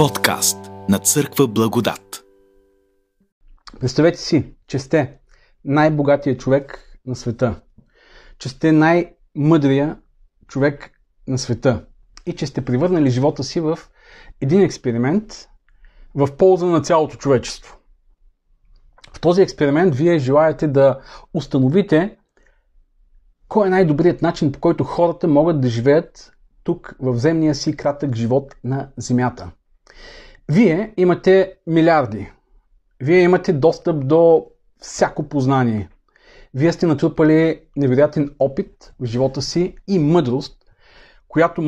Подкаст на Църква Благодат. Представете си, че сте най-богатия човек на света, че сте най-мъдрия човек на света и че сте превърнали живота си в един експеримент в полза на цялото човечество. В този експеримент вие желаете да установите кой е най-добрият начин, по който хората могат да живеят тук в земния си кратък живот на Земята. Вие имате милиарди. Вие имате достъп до всяко познание. Вие сте натрупали невероятен опит в живота си и мъдрост, която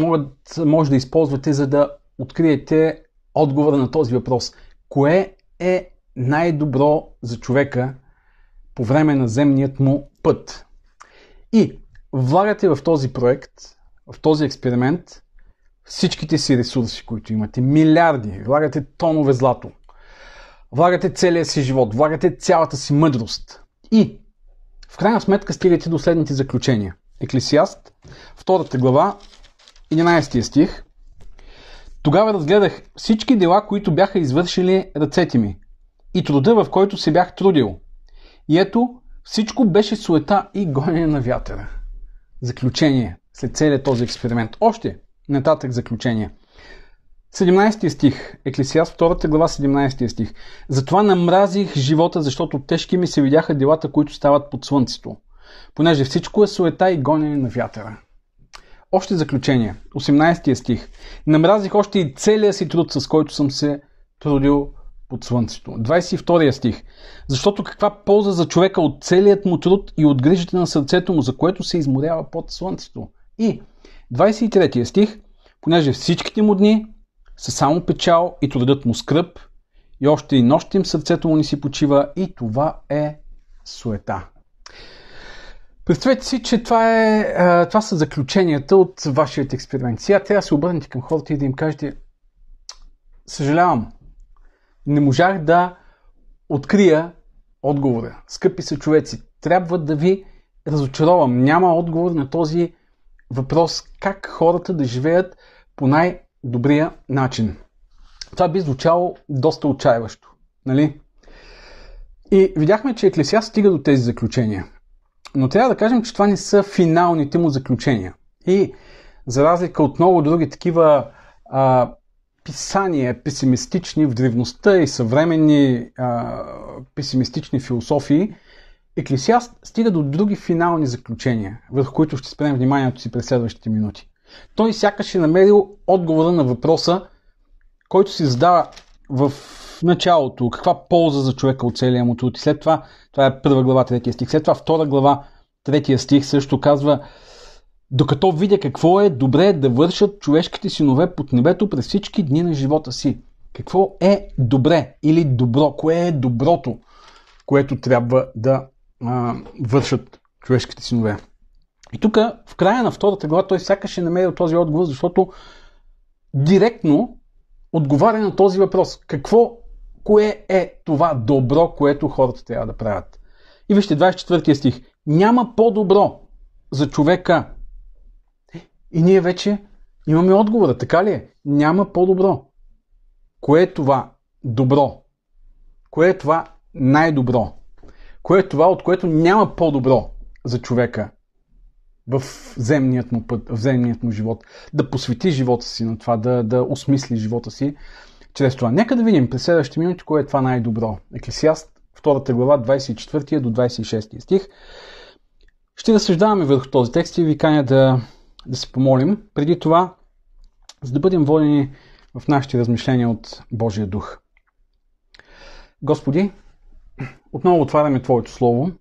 може да използвате, за да откриете отговора на този въпрос. Кое е най-добро за човека по време на земният му път? И влагате в този проект, в този експеримент, всичките си ресурси, които имате, милиарди, влагате тонове злато, влагате целия си живот, влагате цялата си мъдрост. И в крайна сметка стигате до следните заключения. Еклесиаст, втората глава, 11 стих. Тогава разгледах всички дела, които бяха извършили ръцете ми и труда, в който се бях трудил. И ето, всичко беше суета и гонение на вятъра. Заключение след целият този експеримент. Още нататък заключение. 17 стих, Еклесиаст 2 глава 17 стих. Затова намразих живота, защото тежки ми се видяха делата, които стават под слънцето, понеже всичко е суета и гонене на вятъра. Още заключение, 18 стих. Намразих още и целия си труд, с който съм се трудил под слънцето. 22 стих. Защото каква полза за човека от целият му труд и от грижите на сърцето му, за което се изморява под слънцето. И 23 стих. Понеже всичките му дни са само печал и трудът му скръп, и още и нощем сърцето му не си почива, и това е суета. Представете си, че това, е, това са заключенията от вашият експеримент. Сега трябва да се обърнете към хората и да им кажете Съжалявам, не можах да открия отговора. Скъпи са човеци, трябва да ви разочаровам. Няма отговор на този въпрос как хората да живеят по най-добрия начин. Това би звучало доста отчаиващо. Нали? И видяхме, че Еклесиаст стига до тези заключения. Но трябва да кажем, че това не са финалните му заключения. И за разлика от много други такива а, писания, песимистични в древността и съвременни а, песимистични философии, Еклесиаст стига до други финални заключения, върху които ще спрем вниманието си през следващите минути. Той сякаш е намерил отговора на въпроса, който си задава в началото. Каква полза за човека от целия му труд? И след това, това е първа глава, третия стих. След това втора глава, третия стих също казва докато видя какво е добре да вършат човешките синове под небето през всички дни на живота си. Какво е добре или добро? Кое е доброто, което трябва да а, вършат човешките синове? И тук, в края на втората глава, той сякаш е намерил този отговор, защото директно отговаря на този въпрос. Какво, кое е това добро, което хората трябва да правят? И вижте 24 стих. Няма по-добро за човека и ние вече имаме отговора, така ли е? Няма по-добро. Кое е това добро? Кое е това най-добро? Кое е това, от което няма по-добро за човека в земният му път, в земният му живот? Да посвети живота си на това, да, да осмисли живота си чрез това. Нека да видим през следващите минути кое е това най-добро. Еклесиаст, 2 глава, 24 до 26 стих. Ще разсъждаваме върху този текст и ви каня да да се помолим. Преди това, за да бъдем водени в нашите размишления от Божия дух. Господи, отново отваряме Твоето Слово.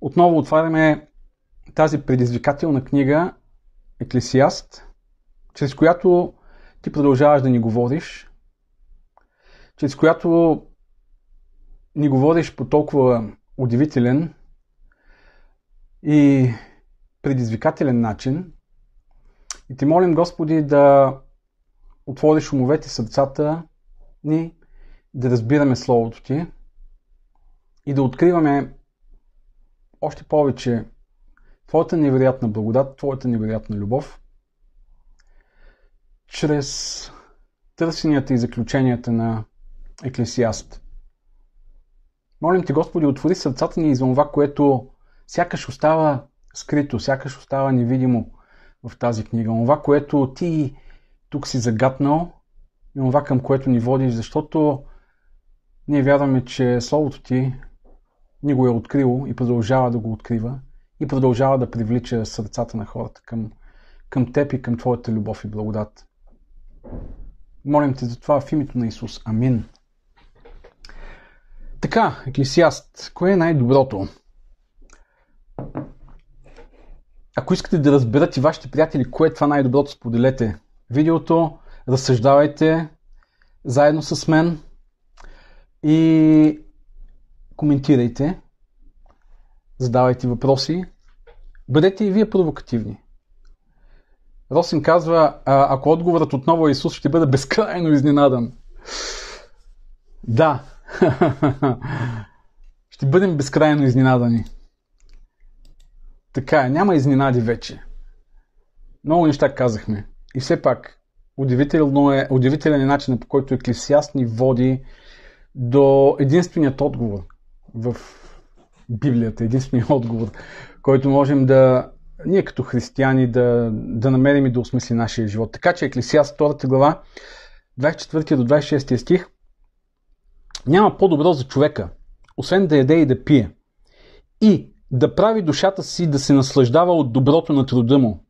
Отново отваряме тази предизвикателна книга Еклесиаст, чрез която Ти продължаваш да ни говориш, чрез която ни говориш по толкова удивителен и предизвикателен начин. И ти молим, Господи, да отвориш умовете, сърцата ни, да разбираме Словото Ти и да откриваме още повече Твоята невероятна благодат, Твоята невероятна любов, чрез търсенията и заключенията на Еклесиаст. Молим те, Господи, отвори сърцата ни за това, което сякаш остава скрито, сякаш остава невидимо в тази книга. Това, което ти тук си загатнал и това, към което ни водиш, защото ние вярваме, че Словото ти ни го е открило и продължава да го открива и продължава да привлича сърцата на хората към, към теб и към Твоята любов и благодат. Молим те за това в името на Исус. Амин. Така, Еклесиаст, кое е най-доброто? Ако искате да разберете вашите приятели, кое е това най-доброто, споделете видеото, разсъждавайте заедно с мен и коментирайте, задавайте въпроси, бъдете и вие провокативни. Росин казва, ако отговорът отново е Исус, ще бъде безкрайно изненадан. Да, ще бъдем безкрайно изненадани. Така е, няма изненади вече. Много неща казахме. И все пак, удивително е, удивителен е начинът по който Еклесиаст ни води до единственият отговор в Библията, единственият отговор, който можем да, ние като християни да, да намерим и да осмисли нашия живот. Така че Еклесиаст 2 глава, 24 до 26 стих, няма по-добро за човека, освен да яде и да пие. И да прави душата си да се наслаждава от доброто на труда му.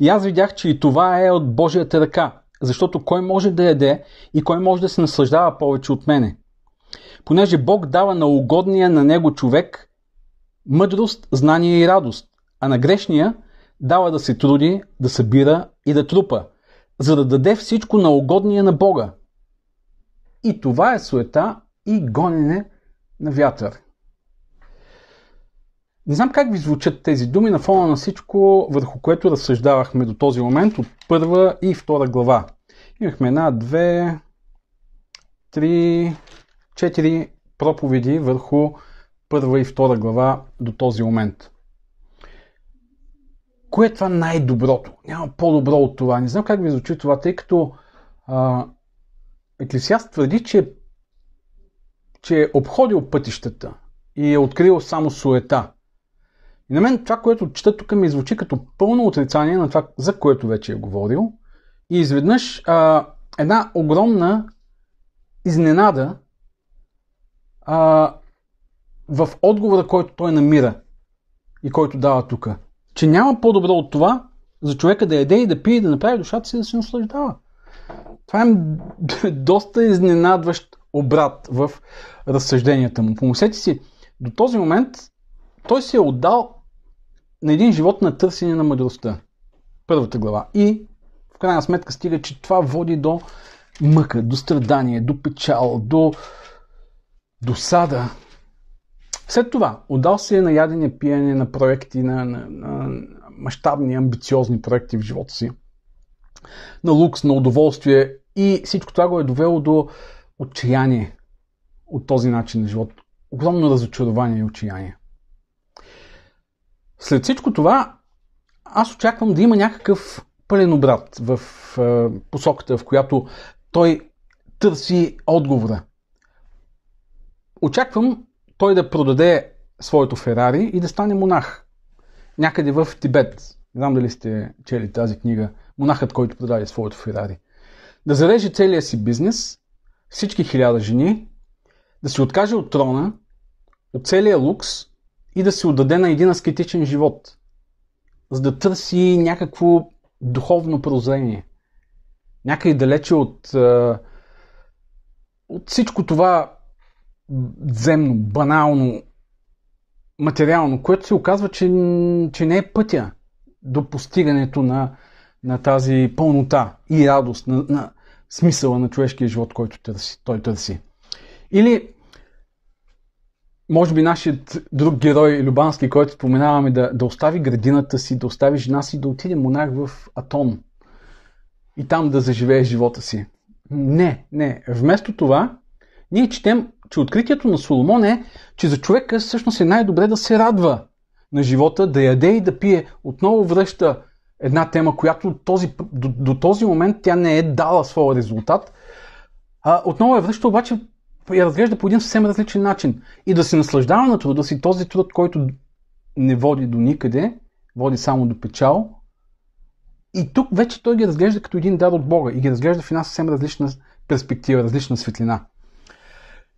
И аз видях, че и това е от Божията ръка, защото кой може да яде и кой може да се наслаждава повече от мене. Понеже Бог дава на угодния на него човек мъдрост, знание и радост, а на грешния дава да се труди, да събира и да трупа, за да даде всичко на угодния на Бога. И това е суета и гонене на вятър. Не знам как ви звучат тези думи на фона на всичко, върху което разсъждавахме до този момент от първа и втора глава. Имахме една, две, три, четири проповеди върху първа и втора глава до този момент. Кое е това най-доброто? Няма по-добро от това. Не знам как ви звучи това, тъй като а, Еклесиаст твърди, че, че е обходил пътищата и е открил само суета. И на мен това, което чета тук ми звучи като пълно отрицание на това, за което вече е говорил. И изведнъж а, една огромна изненада а, в отговора, който той намира и който дава тук. Че няма по-добро от това за човека да яде и да пие и да направи душата си да се наслаждава. Това е доста изненадващ обрат в разсъжденията му. Помислете си, до този момент той се е отдал на един живот на търсене на мъдростта. Първата глава. И в крайна сметка стига, че това води до мъка, до страдание, до печал, до досада. След това, отдал се е на ядене, пиене на проекти, на, на, на мащабни, амбициозни проекти в живота си, на лукс, на удоволствие и всичко това го е довело до отчаяние от този начин на живот. Огромно разочарование и отчаяние. След всичко това, аз очаквам да има някакъв пълен обрат в е, посоката, в която той търси отговора. Очаквам той да продаде своето Ферари и да стане монах. Някъде в Тибет. Не знам дали сте чели тази книга. Монахът, който продаде своето Ферари. Да зареже целия си бизнес, всички хиляда жени, да се откаже от трона, от целия лукс и да се отдаде на един аскетичен живот, за да търси някакво духовно прозрение. Някъде далече от, от всичко това земно, банално, материално, което се оказва, че, че не е пътя до постигането на, на тази пълнота и радост, на, на смисъла на човешкия живот, който търси, той търси. Или може би нашият друг герой Любански, който споменаваме да, да остави градината си, да остави жена си, да отиде монах в Атон и там да заживее живота си. Не, не. Вместо това, ние четем, че откритието на Соломон е, че за човека всъщност е най-добре да се радва на живота, да яде и да пие. Отново връща една тема, която този, до, до този момент тя не е дала своя резултат, а, отново я връща обаче я разглежда по един съвсем различен начин. И да се наслаждава на труда си, този труд, който не води до никъде, води само до печал. И тук вече той ги разглежда като един дар от Бога и ги разглежда в една съвсем различна перспектива, различна светлина.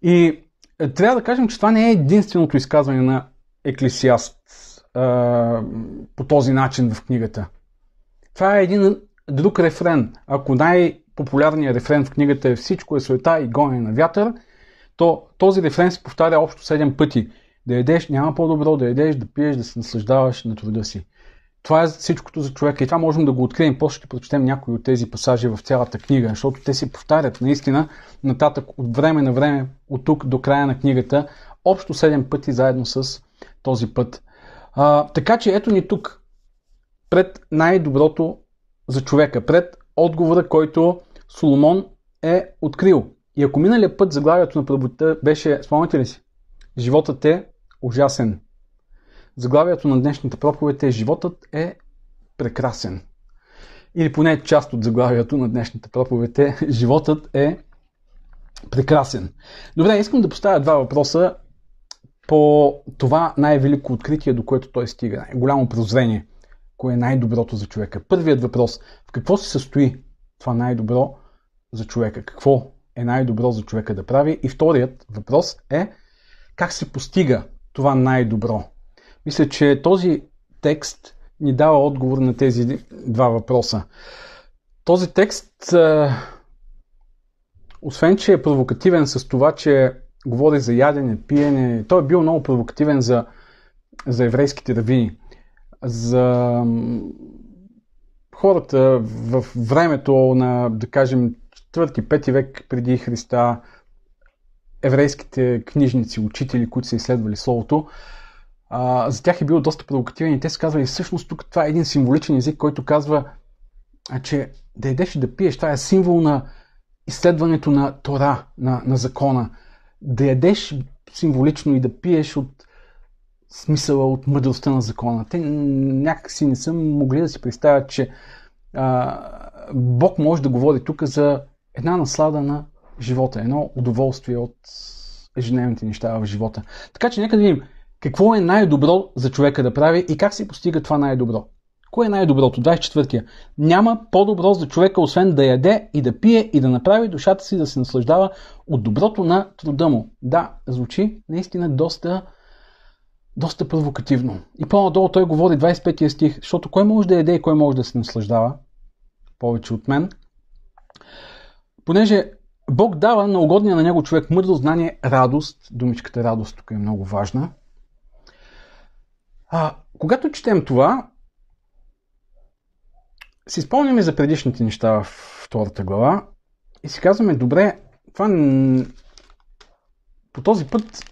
И е, трябва да кажем, че това не е единственото изказване на Еклесиаст а, по този начин в книгата. Това е един друг рефрен. Ако най-популярният рефрен в книгата е всичко е света и гоне на вятър, то този рефрен се повтаря общо 7 пъти. Да ядеш няма по-добро, да ядеш, да пиеш, да се наслаждаваш на труда си. Това е всичкото за човека и това можем да го открием. После ще прочетем някои от тези пасажи в цялата книга, защото те се повтарят наистина нататък от време на време, от тук до края на книгата, общо 7 пъти заедно с този път. А, така че ето ни тук, пред най-доброто за човека, пред отговора, който Соломон е открил. И ако миналия път заглавието на проповедта беше, спомняте ли си, животът е ужасен. Заглавието на днешната проповед е Животът е прекрасен. Или поне част от заглавието на днешната проповед е Животът е прекрасен. Добре, искам да поставя два въпроса по това най-велико откритие, до което той стига. Голямо прозрение. Кое е най-доброто за човека? Първият въпрос. В какво се състои това най-добро за човека? Какво е най-добро за човека да прави? И вторият въпрос е как се постига това най-добро? Мисля, че този текст ни дава отговор на тези два въпроса. Този текст, освен че е провокативен с това, че говори за ядене, пиене, той е бил много провокативен за, за еврейските равини. За хората в времето на, да кажем, 4-5 век преди Христа, еврейските книжници, учители, които са изследвали Словото, а, за тях е бил доста провокативен и те са казвали, всъщност тук това е един символичен език, който казва, а, че да едеш и да пиеш, това е символ на изследването на Тора, на, на закона. Да ядеш символично и да пиеш от смисъла, от мъдростта на закона. Те някакси не са могли да си представят, че а, Бог може да говори тук за една наслада на живота, едно удоволствие от ежедневните неща в живота. Така че нека да видим какво е най-добро за човека да прави и как се постига това най-добро. Кое е най-доброто? 24-я. Няма по-добро за човека, освен да яде и да пие и да направи душата си да се наслаждава от доброто на труда му. Да, звучи наистина доста, доста провокативно. И по-надолу той говори 25 стих, защото кой може да яде и кой може да се наслаждава? Повече от мен. Понеже Бог дава на угодния на него човек мъдро знание, радост. Думичката радост тук е много важна. А, когато четем това, си спомняме за предишните неща в втората глава и си казваме, добре, това по този път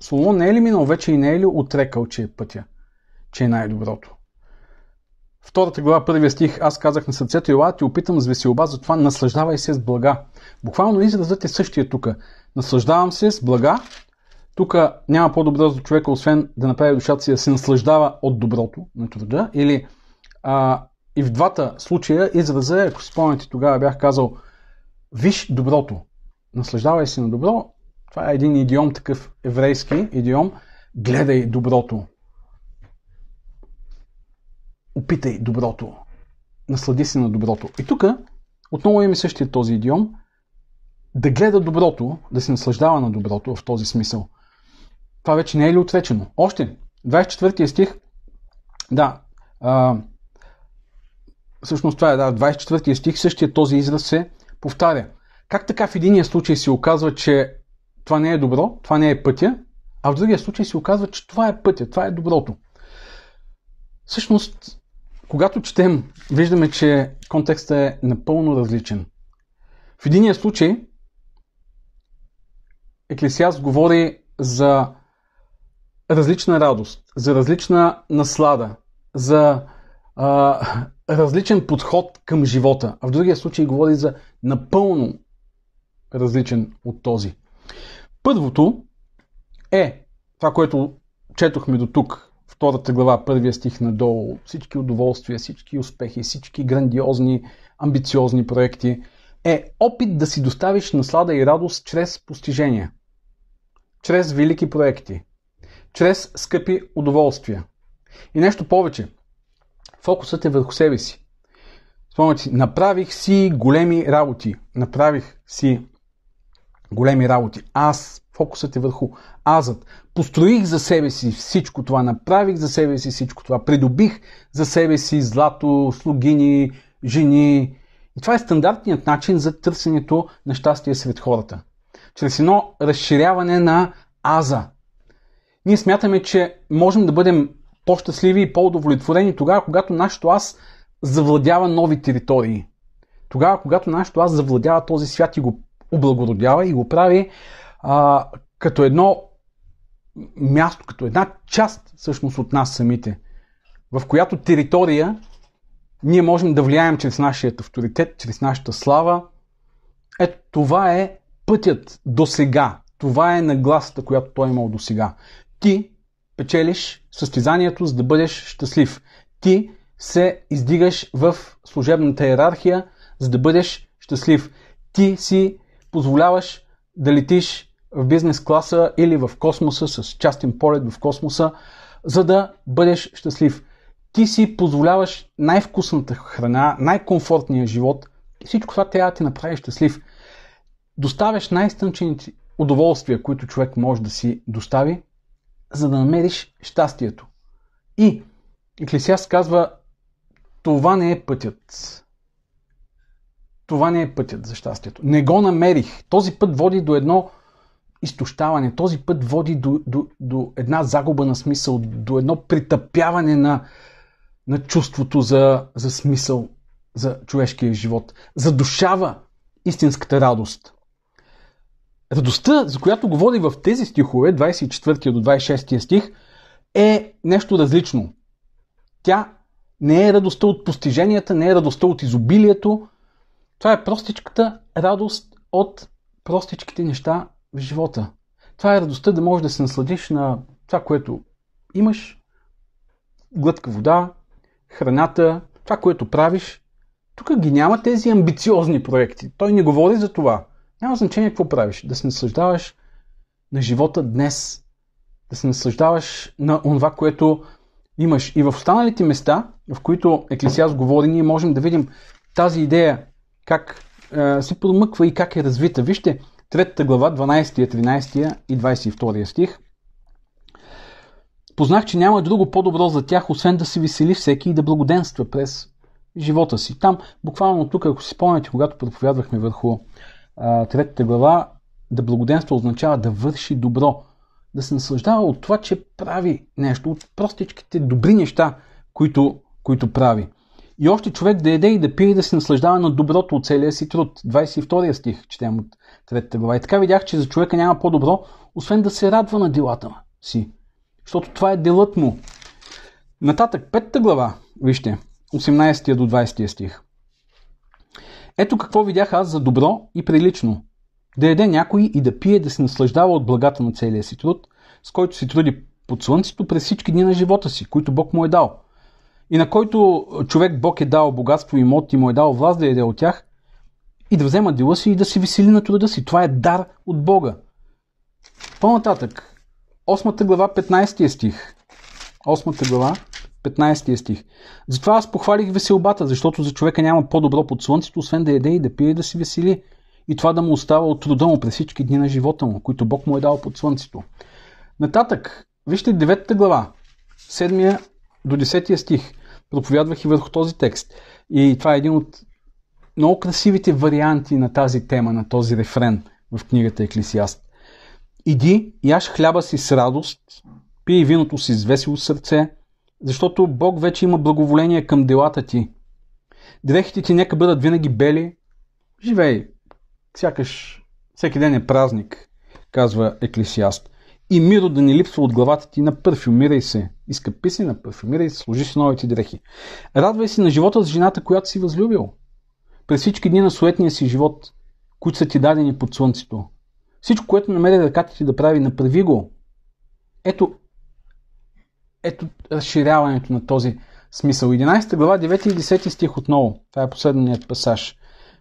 Соломон не е ли минал вече и не е ли отрекал, че е пътя, че е най-доброто? Втората глава, първия стих, аз казах на сърцето Ела, ти опитам с веселба, затова наслаждавай се с блага. Буквално изразът е същия тук. Наслаждавам се с блага, тук няма по-добро за човека, освен да направи душата си да се наслаждава от доброто на труда. Или а, и в двата случая израза, ако си спомняте, тогава бях казал виж доброто, наслаждавай се на добро. Това е един идиом, такъв еврейски идиом. Гледай доброто. Опитай доброто. Наслади се на доброто. И тук отново имаме същия този идиом. Да гледа доброто, да се наслаждава на доброто в този смисъл. Това вече не е ли отречено? Още, 24 стих, да, а, всъщност това е, да, 24 стих, същия този израз се повтаря. Как така в единия случай се оказва, че това не е добро, това не е пътя, а в другия случай се оказва, че това е пътя, това е доброто. Всъщност, когато четем, виждаме, че контекстът е напълно различен. В единия случай Еклесиаст говори за различна радост, за различна наслада, за а, различен подход към живота. А в другия случай говори за напълно различен от този. Първото е това, което четохме до тук втората глава, първия стих надолу, всички удоволствия, всички успехи, всички грандиозни, амбициозни проекти, е опит да си доставиш наслада и радост чрез постижения, чрез велики проекти, чрез скъпи удоволствия. И нещо повече. Фокусът е върху себе си. Спомняте направих си големи работи. Направих си големи работи. Аз, фокусът е върху азът. Построих за себе си всичко това, направих за себе си всичко това, придобих за себе си злато, слугини, жени. И това е стандартният начин за търсенето на щастие сред хората. Чрез едно разширяване на аза. Ние смятаме, че можем да бъдем по-щастливи и по-удовлетворени тогава, когато нашето аз завладява нови територии. Тогава, когато нашето аз завладява този свят и го облагородява и го прави а, като едно място, като една част всъщност от нас самите, в която територия ние можем да влияем чрез нашия авторитет, чрез нашата слава. Ето това е пътят до сега. Това е нагласата, която той е имал до сега. Ти печелиш състезанието, за да бъдеш щастлив. Ти се издигаш в служебната иерархия, за да бъдеш щастлив. Ти си позволяваш да летиш в бизнес класа или в космоса с частен полет в космоса, за да бъдеш щастлив. Ти си позволяваш най-вкусната храна, най-комфортния живот и всичко това трябва да ти направи щастлив. Доставяш най-стънчените удоволствия, които човек може да си достави, за да намериш щастието. И Еклесиаст казва, това не е пътят. Това не е пътят за щастието. Не го намерих. Този път води до едно изтощаване. Този път води до, до, до една загуба на смисъл, до едно притъпяване на, на чувството за, за смисъл за човешкия живот. Задушава истинската радост. Радостта, за която говори в тези стихове, 24 до 26 стих, е нещо различно. Тя не е радостта от постиженията, не е радостта от изобилието. Това е простичката радост от простичките неща в живота. Това е радостта да можеш да се насладиш на това, което имаш, глътка вода, храната, това, което правиш. Тук ги няма тези амбициозни проекти. Той не говори за това. Няма значение какво правиш. Да се наслаждаваш на живота днес. Да се наслаждаваш на това, което имаш. И в останалите места, в които Еклесиас говори, ние можем да видим тази идея как е, се промъква и как е развита. Вижте, третата глава, 12, 13 и 22 стих. Познах, че няма друго по-добро за тях, освен да се весели всеки и да благоденства през живота си. Там, буквално тук, ако си спомняте, когато проповядвахме върху третата глава, да благоденства означава да върши добро да се наслаждава от това, че прави нещо, от простичките добри неща, които, които прави. И още човек да еде и да пие и да се наслаждава на доброто от целия си труд. 22 стих четем от 3 глава. И така видях, че за човека няма по-добро, освен да се радва на делата си. Защото това е делът му. Нататък, 5 глава, вижте, 18 до 20 стих. Ето какво видях аз за добро и прилично да яде някой и да пие, да се наслаждава от благата на целия си труд, с който се труди под слънцето през всички дни на живота си, които Бог му е дал. И на който човек Бог е дал богатство и мод и му е дал власт да яде от тях, и да взема дела си и да се весели на труда си. Това е дар от Бога. По-нататък, 8 глава, 15 стих. 8 глава, 15 стих. Затова аз похвалих веселбата, защото за човека няма по-добро под слънцето, освен да яде и да пие и да се весели и това да му остава от труда му през всички дни на живота му, които Бог му е дал под слънцето. Нататък, вижте 9 глава, 7 до 10 стих. Проповядвах и върху този текст. И това е един от много красивите варианти на тази тема, на този рефрен в книгата Еклисиаст. Иди, яш хляба си с радост, пий виното си с весело сърце, защото Бог вече има благоволение към делата ти. Дрехите ти нека бъдат винаги бели, живей сякаш всеки ден е празник, казва Еклесиаст. И миро да не липсва от главата ти на парфюмирай се. Изкъпи си на парфюмирай се, служи си новите дрехи. Радвай се на живота с жената, която си възлюбил. През всички дни на суетния си живот, които са ти дадени под слънцето. Всичко, което намери ръката ти да прави, направи го. Ето, ето разширяването на този смисъл. 11 глава, 9 и 10 стих отново. Това е последният пасаж,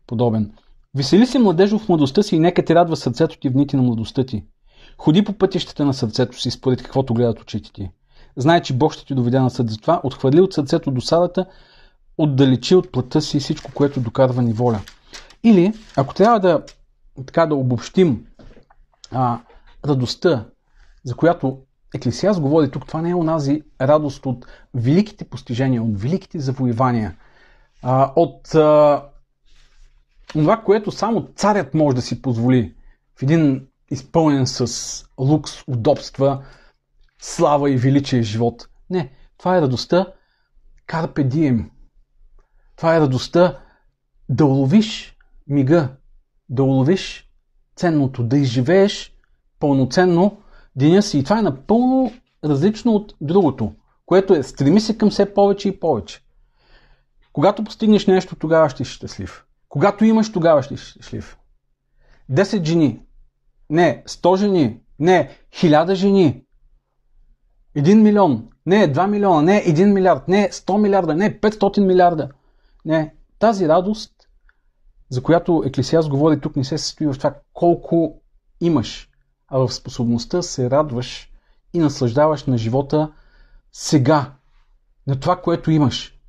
подобен. Весели се младежо в младостта си и нека те радва сърцето ти в дните на младостта ти. Ходи по пътищата на сърцето си, според каквото гледат очите ти. Знай, че Бог ще ти доведе на съд. Затова отхвърли от сърцето до садата, отдалечи от плътта си всичко, което докарва ни воля. Или, ако трябва да, така да обобщим а, радостта, за която Еклесиас говори тук, това не е онази радост от великите постижения, от великите завоевания, а, от а, това, което само царят може да си позволи в един изпълнен с лукс, удобства, слава и величие живот. Не, това е радостта Carpe Diem. Това е радостта да уловиш мига, да уловиш ценното, да изживееш пълноценно деня си. И това е напълно различно от другото, което е стреми се към все повече и повече. Когато постигнеш нещо, тогава ще си щастлив. Когато имаш, тогава ще си щастлив. 10 жени, не 100 жени, не 1000 жени, 1 милион, не 2 милиона, не 1 милиард, не 100 милиарда, не 500 милиарда. Не, тази радост, за която Еклесиас говори тук, не се състои в това колко имаш, а в способността се радваш и наслаждаваш на живота сега, на това, което имаш.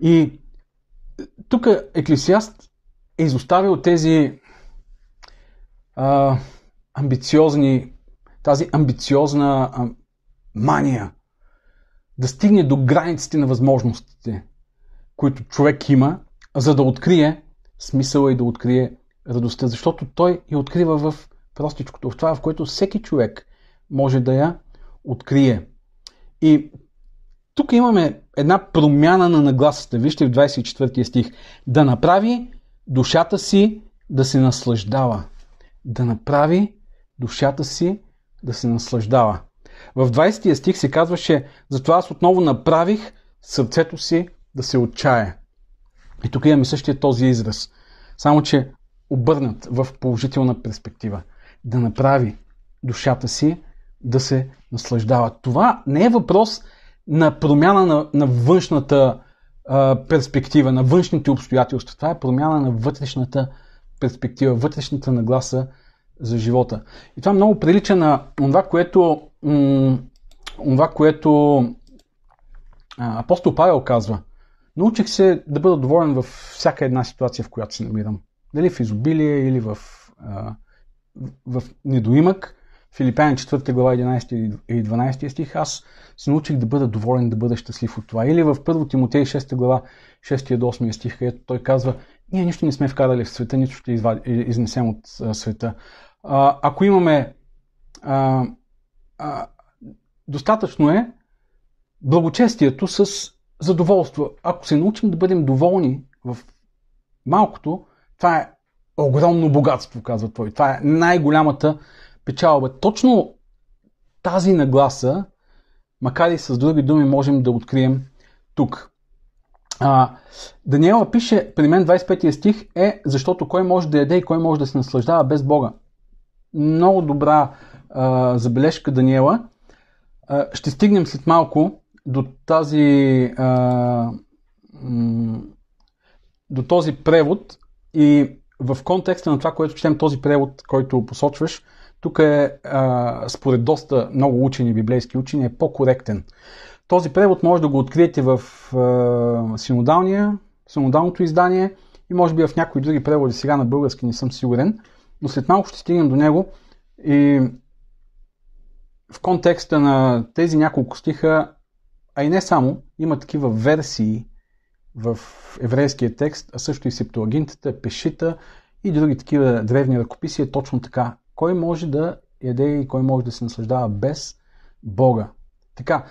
И тук Еклесиаст е изоставил тези а, амбициозни, тази амбициозна а, мания да стигне до границите на възможностите, които човек има, за да открие смисъла и да открие радостта, защото той я открива в простичкото, в това, в което всеки човек може да я открие. И тук имаме една промяна на нагласата. Вижте в 24 стих. Да направи душата си да се наслаждава. Да направи душата си да се наслаждава. В 20 стих се казваше, затова аз отново направих сърцето си да се отчая. И тук имаме същия този израз. Само, че обърнат в положителна перспектива. Да направи душата си да се наслаждава. Това не е въпрос на промяна на, на външната а, перспектива, на външните обстоятелства. Това е промяна на вътрешната перспектива, вътрешната нагласа за живота. И това много прилича на това, което, м- това, което а, апостол Павел казва. Научих се да бъда доволен във всяка една ситуация, в която се намирам. Дали в изобилие или в, а, в недоимък. Филипяни 4 глава 11 и 12 стих. Аз се научих да бъда доволен, да бъда щастлив от това. Или в 1 Тимотей 6 глава 6 до 8 стих, където той казва, ние нищо не сме вкарали в света, нищо ще изнесем от света. А, ако имаме а, а, достатъчно е благочестието с задоволство. Ако се научим да бъдем доволни в малкото, това е огромно богатство, казва той. Това е най-голямата печалба. Точно тази нагласа, макар и с други думи, можем да открием тук. А, Даниела пише при мен 25 стих е защото кой може да яде и кой може да се наслаждава без Бога. Много добра а, забележка, Даниела. А, ще стигнем след малко до тази а, до този превод и в контекста на това, което четем този превод, който посочваш, тук е, а, според доста много учени, библейски учени, е по-коректен. Този превод може да го откриете в а, синодалния, синодалното издание и може би в някои други преводи, сега на български не съм сигурен, но след малко ще стигнем до него и в контекста на тези няколко стиха, а и не само, има такива версии в еврейския текст, а също и септуагинтата, пешита и други такива древни ръкописи е точно така. Кой може да яде и кой може да се наслаждава без Бога? Така,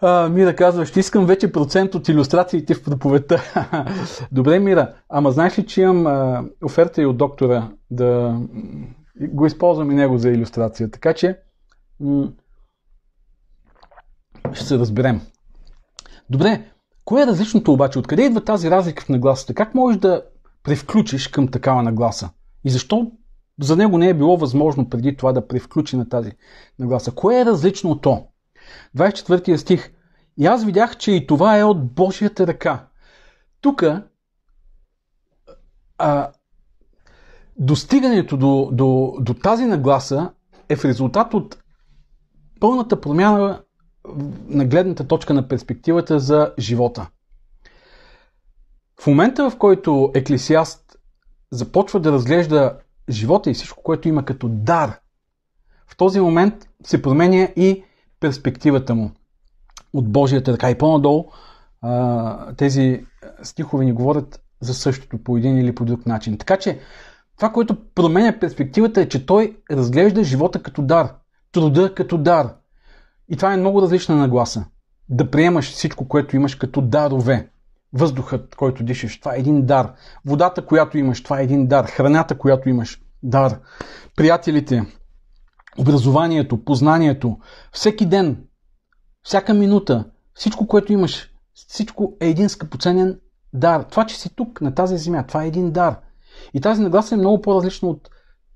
а, Мира казва, ще искам вече процент от иллюстрациите в проповедта. Добре, Мира, ама знаеш ли, че имам а, оферта и от доктора да го използвам и него за иллюстрация. Така че м- ще се разберем. Добре, кое е различното обаче? Откъде идва тази разлика в нагласата? Как можеш да превключиш към такава нагласа? И защо за него не е било възможно преди това да превключи на тази нагласа? Кое е различно то? 24 стих. И аз видях, че и това е от Божията ръка. Тук достигането до, до, до тази нагласа е в резултат от пълната промяна на гледната точка на перспективата за живота. В момента, в който Еклесиаст започва да разглежда живота и всичко, което има като дар, в този момент се променя и перспективата му от Божията ръка. И по-надолу тези стихове ни говорят за същото по един или по друг начин. Така че това, което променя перспективата е, че той разглежда живота като дар, труда като дар. И това е много различна нагласа. Да приемаш всичко, което имаш като дарове. Въздухът, който дишаш, това е един дар. Водата, която имаш, това е един дар. Храната, която имаш, дар. Приятелите, образованието, познанието, всеки ден, всяка минута, всичко, което имаш, всичко е един скъпоценен дар. Това, че си тук, на тази земя, това е един дар. И тази нагласа е много по-различна от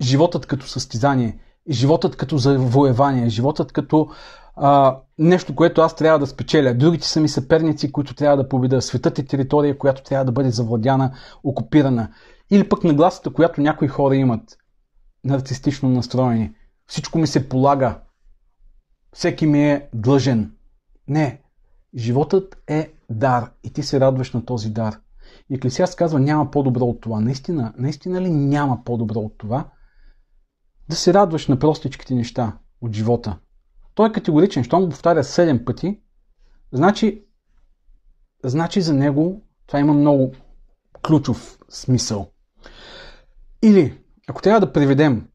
животът като състезание, животът като завоевание, животът като а, нещо, което аз трябва да спечеля. Другите са ми съперници, които трябва да победа. Светът е територия, която трябва да бъде завладяна, окупирана. Или пък нагласата, която някои хора имат, нарцистично настроени. Всичко ми се полага. Всеки ми е длъжен. Не. Животът е дар и ти се радваш на този дар. И Еклесиаст казва, няма по-добро от това. Наистина, наистина ли няма по-добро от това? Да се радваш на простичките неща от живота. Той е категоричен. Щом го повтаря 7 пъти, значи, значи за него това има много ключов смисъл. Или, ако трябва да преведем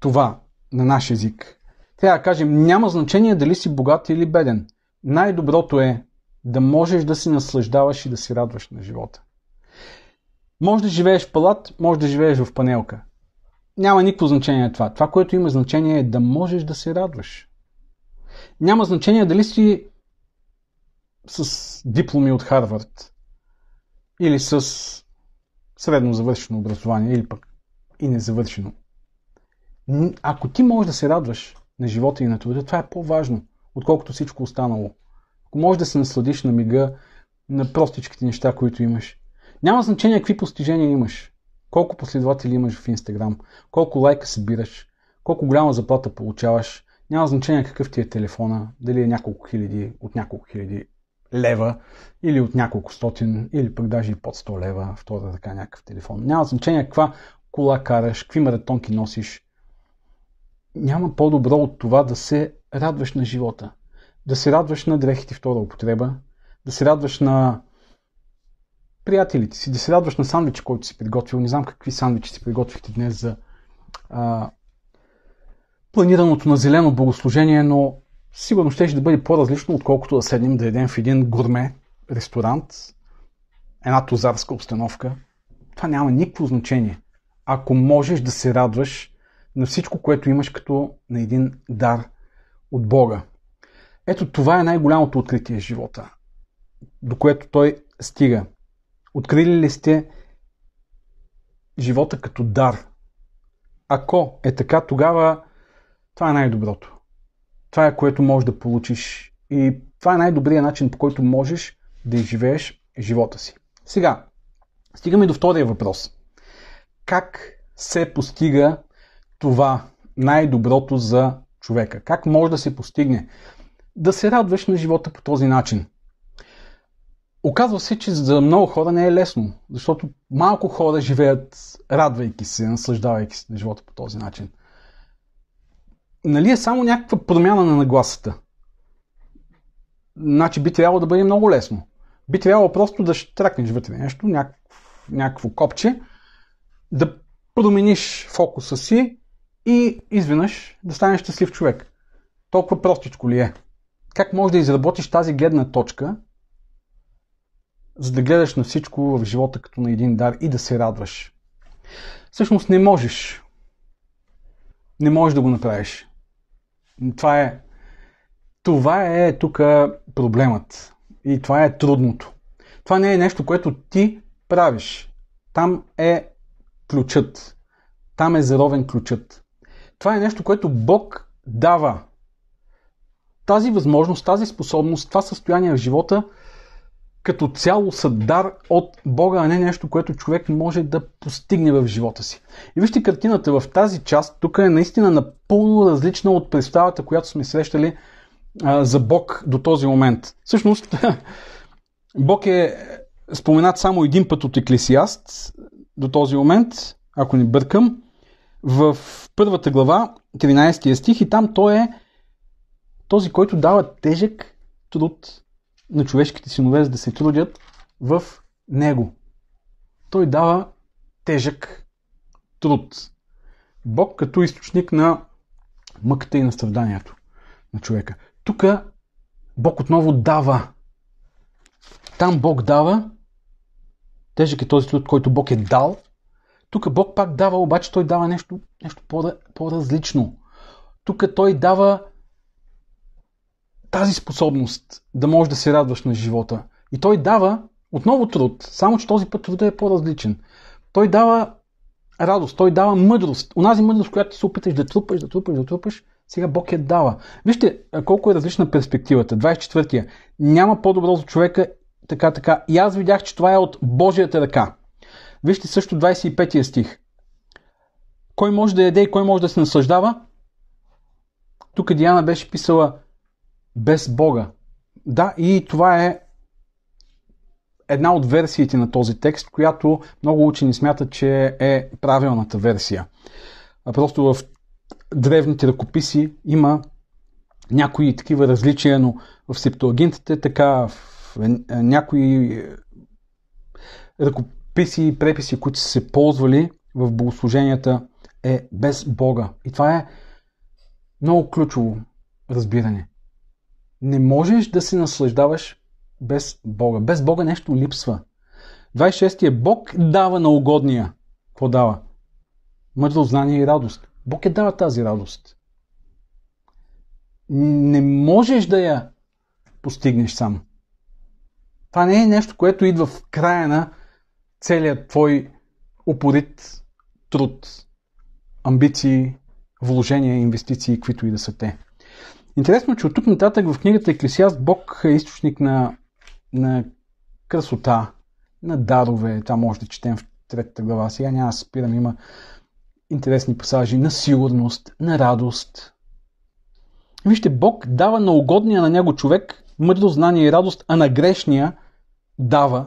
това на наш език, трябва да кажем, няма значение дали си богат или беден. Най-доброто е да можеш да си наслаждаваш и да си радваш на живота. Може да живееш в палат, може да живееш в панелка. Няма никакво значение това. Това, което има значение е да можеш да се радваш. Няма значение дали си с дипломи от Харвард или с средно завършено образование или пък и незавършено. Ако ти можеш да се радваш на живота и на труда, това е по-важно, отколкото всичко останало. Ако можеш да се насладиш на мига, на простичките неща, които имаш. Няма значение какви постижения имаш. Колко последователи имаш в Инстаграм, колко лайка събираш, колко голяма заплата получаваш. Няма значение какъв ти е телефона, дали е няколко хиляди, от няколко хиляди лева или от няколко стотин, или пък даже и под 100 лева, втора така някакъв телефон. Няма значение каква кола караш, какви маратонки носиш. Няма по-добро от това да се радваш на живота да се радваш на дрехите втора употреба, да се радваш на приятелите си, да се радваш на сандвича, който си приготвил. Не знам какви сандвичи си приготвихте днес за а, планираното на зелено богослужение, но сигурно ще да бъде по-различно, отколкото да седнем да едем в един гурме ресторант, една тузарска обстановка. Това няма никакво значение. Ако можеш да се радваш на всичко, което имаш като на един дар от Бога. Ето това е най-голямото откритие в живота, до което той стига. Открили ли сте живота като дар? Ако е така, тогава това е най-доброто. Това е което можеш да получиш и това е най-добрият начин, по който можеш да изживееш живота си. Сега, стигаме до втория въпрос. Как се постига това най-доброто за човека? Как може да се постигне? да се радваш на живота по този начин. Оказва се, че за много хора не е лесно, защото малко хора живеят радвайки се, наслаждавайки се на живота по този начин. Нали е само някаква промяна на нагласата? Значи би трябвало да бъде много лесно. Би трябвало просто да штракнеш вътре нещо, някакво, някакво копче, да промениш фокуса си и изведнъж да станеш щастлив човек. Толкова простичко ли е? как можеш да изработиш тази гледна точка, за да гледаш на всичко в живота като на един дар и да се радваш. Всъщност не можеш. Не можеш да го направиш. Това е, това е тук проблемът. И това е трудното. Това не е нещо, което ти правиш. Там е ключът. Там е заровен ключът. Това е нещо, което Бог дава тази възможност, тази способност, това състояние в живота като цяло са дар от Бога, а не нещо, което човек може да постигне в живота си. И вижте картината в тази част, тук е наистина напълно различна от представата, която сме срещали а, за Бог до този момент. Всъщност, Бог е споменат само един път от Еклесиаст до този момент, ако не бъркам, в първата глава, 13 стих, и там той е този, който дава тежък труд на човешките синове, за да се трудят в него. Той дава тежък труд. Бог като източник на мъката и на страданието на човека. Тук Бог отново дава. Там Бог дава. Тежък е този труд, който Бог е дал. Тук Бог пак дава, обаче той дава нещо, нещо по-различно. Тук той дава тази способност да можеш да се радваш на живота. И той дава отново труд, само че този път трудът е по-различен. Той дава радост, той дава мъдрост. Онази мъдрост, която ти се опиташ да трупаш, да трупаш, да трупаш, сега Бог я дава. Вижте колко е различна перспективата. 24-я. Няма по-добро за човека, така, така. И аз видях, че това е от Божията ръка. Вижте също 25-я стих. Кой може да яде и кой може да се наслаждава? Тук Диана беше писала без Бога. Да, и това е една от версиите на този текст, която много учени смятат, че е правилната версия. Просто в древните ръкописи има някои такива различия, но в септуагинтите така в някои ръкописи и преписи, които са се ползвали в богослуженията е без Бога. И това е много ключово разбиране. Не можеш да се наслаждаваш без Бога. Без Бога нещо липсва. 26-я Бог дава на угодния. Какво дава? Мъдро знание и радост. Бог е дава тази радост. Не можеш да я постигнеш сам. Това не е нещо, което идва в края на целият твой упорит труд, амбиции, вложения, инвестиции, каквито и да са те. Интересно, че от тук нататък в книгата Еклесиаст Бог е източник на, на красота, на дарове. Там може да четем в третата глава. Сега няма да спирам, има интересни пасажи на сигурност, на радост. Вижте, Бог дава на угодния на него човек мъдро знание и радост, а на грешния дава,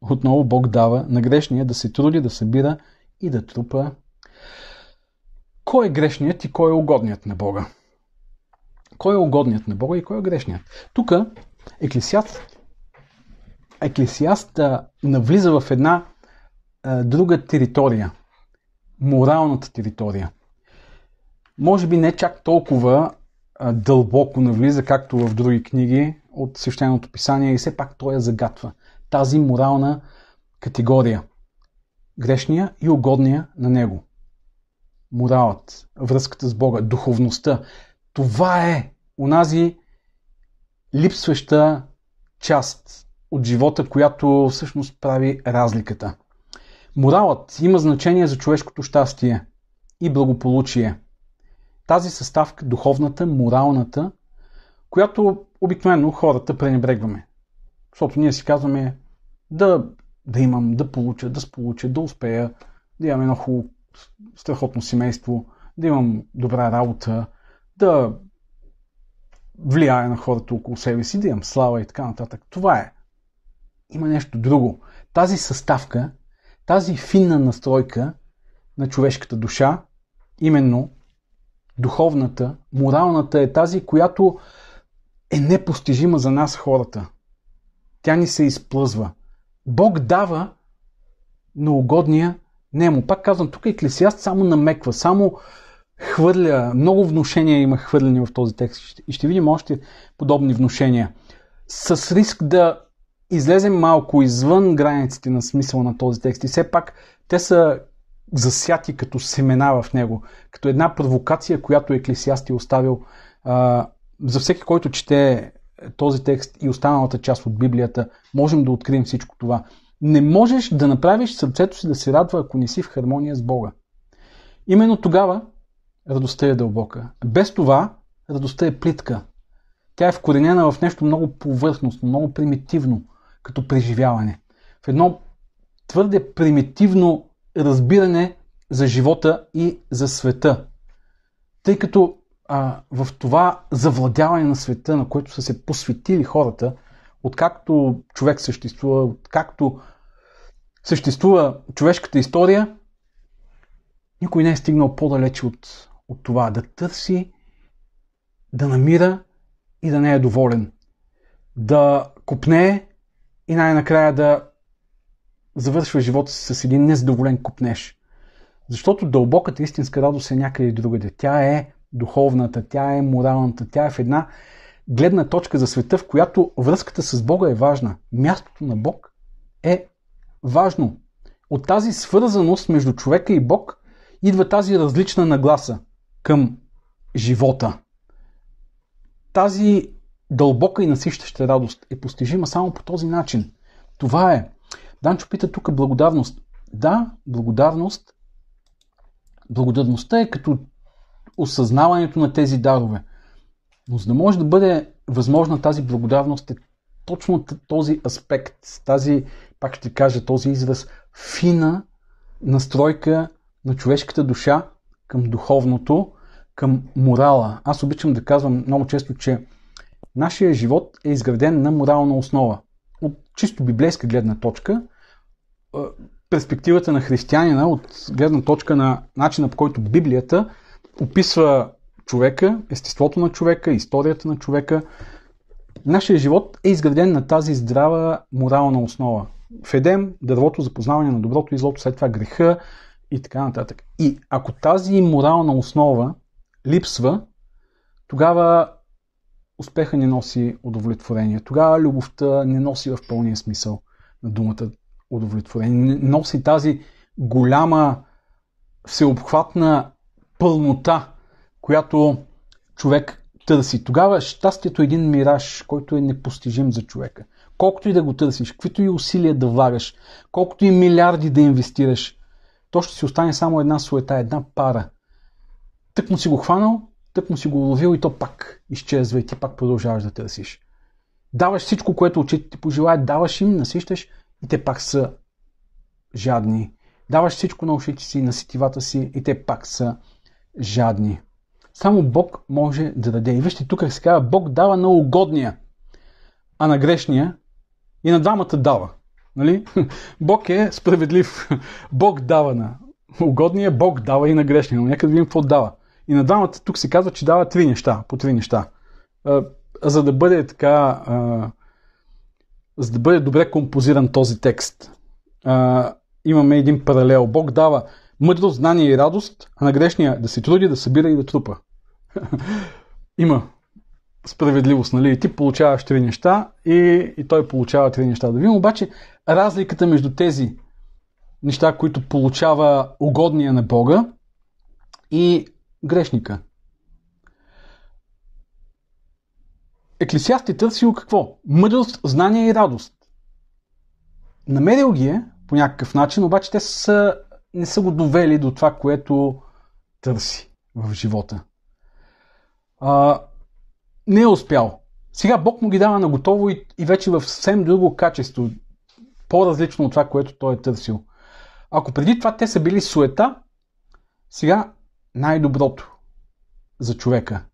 отново Бог дава на грешния да се труди, да събира и да трупа. Кой е грешният и кой е угодният на Бога? Кой е угодният на Бога и кой е грешният? Тук Еклесиаст, Еклесиаст навлиза в една а, друга територия. Моралната територия. Може би не чак толкова а, дълбоко навлиза, както в други книги от свещеното писание и все пак той я загатва. Тази морална категория. Грешния и угодния на него. Моралът, връзката с Бога, духовността, това е унази липсваща част от живота, която всъщност прави разликата. Моралът има значение за човешкото щастие и благополучие. Тази съставка, духовната, моралната, която обикновено хората пренебрегваме. Защото ние си казваме да, да имам, да получа, да сполуча, да успея, да имам едно хубаво, страхотно семейство, да имам добра работа, да влияе на хората около себе си, да имам слава и така нататък. Това е. Има нещо друго. Тази съставка, тази финна настройка на човешката душа, именно духовната, моралната е тази, която е непостижима за нас хората. Тя ни се изплъзва. Бог дава на угодния нему. Пак казвам, тук Еклесиаст само намеква, само хвърля, много внушения има хвърлени в този текст и ще видим още подобни внушения. С риск да излезем малко извън границите на смисъла на този текст и все пак те са засяти като семена в него, като една провокация, която Еклесиаст е оставил а, за всеки, който чете този текст и останалата част от Библията, можем да открием всичко това. Не можеш да направиш сърцето си да се радва, ако не си в хармония с Бога. Именно тогава радостта е дълбока. Без това радостта е плитка. Тя е вкоренена в нещо много повърхностно, много примитивно, като преживяване. В едно твърде примитивно разбиране за живота и за света. Тъй като а, в това завладяване на света, на което са се посветили хората, откакто човек съществува, откакто съществува човешката история, никой не е стигнал по-далече от, от това да търси, да намира и да не е доволен. Да купне и най-накрая да завършва живота си с един незадоволен купнеж. Защото дълбоката истинска радост е някъде другаде. Тя е духовната, тя е моралната, тя е в една гледна точка за света, в която връзката с Бога е важна. Мястото на Бог е важно. От тази свързаност между човека и Бог идва тази различна нагласа към живота. Тази дълбока и насищаща радост е постижима само по този начин. Това е. Данчо пита тук благодарност. Да, благодарност. Благодарността е като осъзнаването на тези дарове. Но за да може да бъде възможна тази благодарност е точно този аспект, тази, пак ще кажа този израз, фина настройка на човешката душа към духовното, към морала. Аз обичам да казвам много често, че нашия живот е изграден на морална основа. От чисто библейска гледна точка, перспективата на християнина, от гледна точка на начина по който Библията описва човека, естеството на човека, историята на човека. Нашия живот е изграден на тази здрава морална основа. В Едем, дървото за познаване на доброто и злото, след това греха и така нататък. И ако тази морална основа липсва, тогава успеха не носи удовлетворение. Тогава любовта не носи в пълния смисъл на думата удовлетворение. Не носи тази голяма, всеобхватна пълнота, която човек търси. Тогава щастието е един мираж, който е непостижим за човека. Колкото и да го търсиш, каквито и усилия да влагаш, колкото и милиарди да инвестираш, то ще си остане само една суета, една пара. Тък му си го хванал, тък му си го уловил и то пак изчезва и ти пак продължаваш да търсиш. Даваш всичко, което очите ти пожелаят, даваш им, насищаш и те пак са жадни. Даваш всичко на ушите си, на сетивата си и те пак са жадни. Само Бог може да даде. И вижте, тук се казва, Бог дава на угодния, а на грешния и на двамата дава. Нали? Бог е справедлив. Бог дава на угодния, Бог дава и на грешния. Но нека да видим какво дава. И на двамата тук се казва, че дава три неща, по три неща. За да бъде така, за да бъде добре композиран този текст, имаме един паралел. Бог дава мъдрост, знание и радост, а на грешния да се труди, да събира и да трупа. Има справедливост, нали? Ти получаваш три неща и, и той получава три неща. Да видим обаче разликата между тези неща, които получава угодния на Бога и грешника. Еклесиаст е търсил какво? Мъдрост, знание и радост. Намерил ги е по някакъв начин, обаче те са, не са го довели до това, което търси в живота. А, не е успял. Сега Бог му ги дава на готово и, и вече в съвсем друго качество, по-различно от това, което той е търсил. Ако преди това те са били суета, сега най-доброто за човека.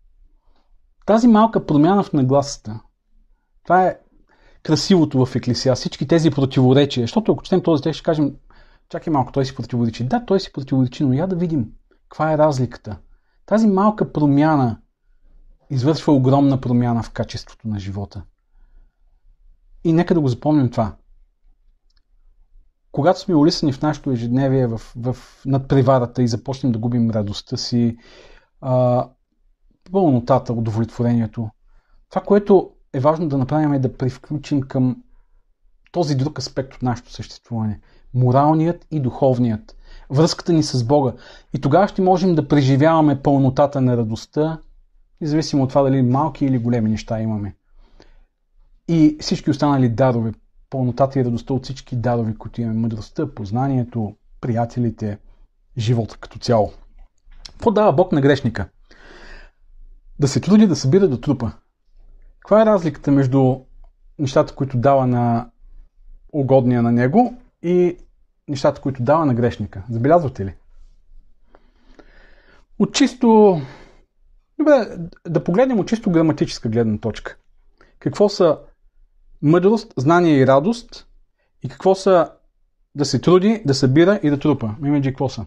Тази малка промяна в нагласата, това е красивото в Еклисия, всички тези противоречия, защото ако четем този текст, ще кажем, чакай малко, той си противоречи. Да, той си противоречи, но я да видим каква е разликата. Тази малка промяна извършва огромна промяна в качеството на живота. И нека да го запомним това. Когато сме улисани в нашето ежедневие, в, в надпреварата и започнем да губим радостта си, а, пълнотата, удовлетворението, това, което е важно да направим е да привключим към този друг аспект от нашето съществуване. Моралният и духовният. Връзката ни с Бога. И тогава ще можем да преживяваме пълнотата на радостта, независимо от това дали малки или големи неща имаме. И всички останали дарове, пълнотата и радостта от всички дарове, които имаме, мъдростта, познанието, приятелите, живота като цяло. Какво дава Бог на грешника? да се труди, да събира, да трупа. Каква е разликата между нещата, които дава на угодния на него и нещата, които дава на грешника? Забелязвате ли? От чисто... Добре, да погледнем от чисто граматическа гледна точка. Какво са мъдрост, знание и радост и какво са да се труди, да събира и да трупа. Мимеджи, какво са?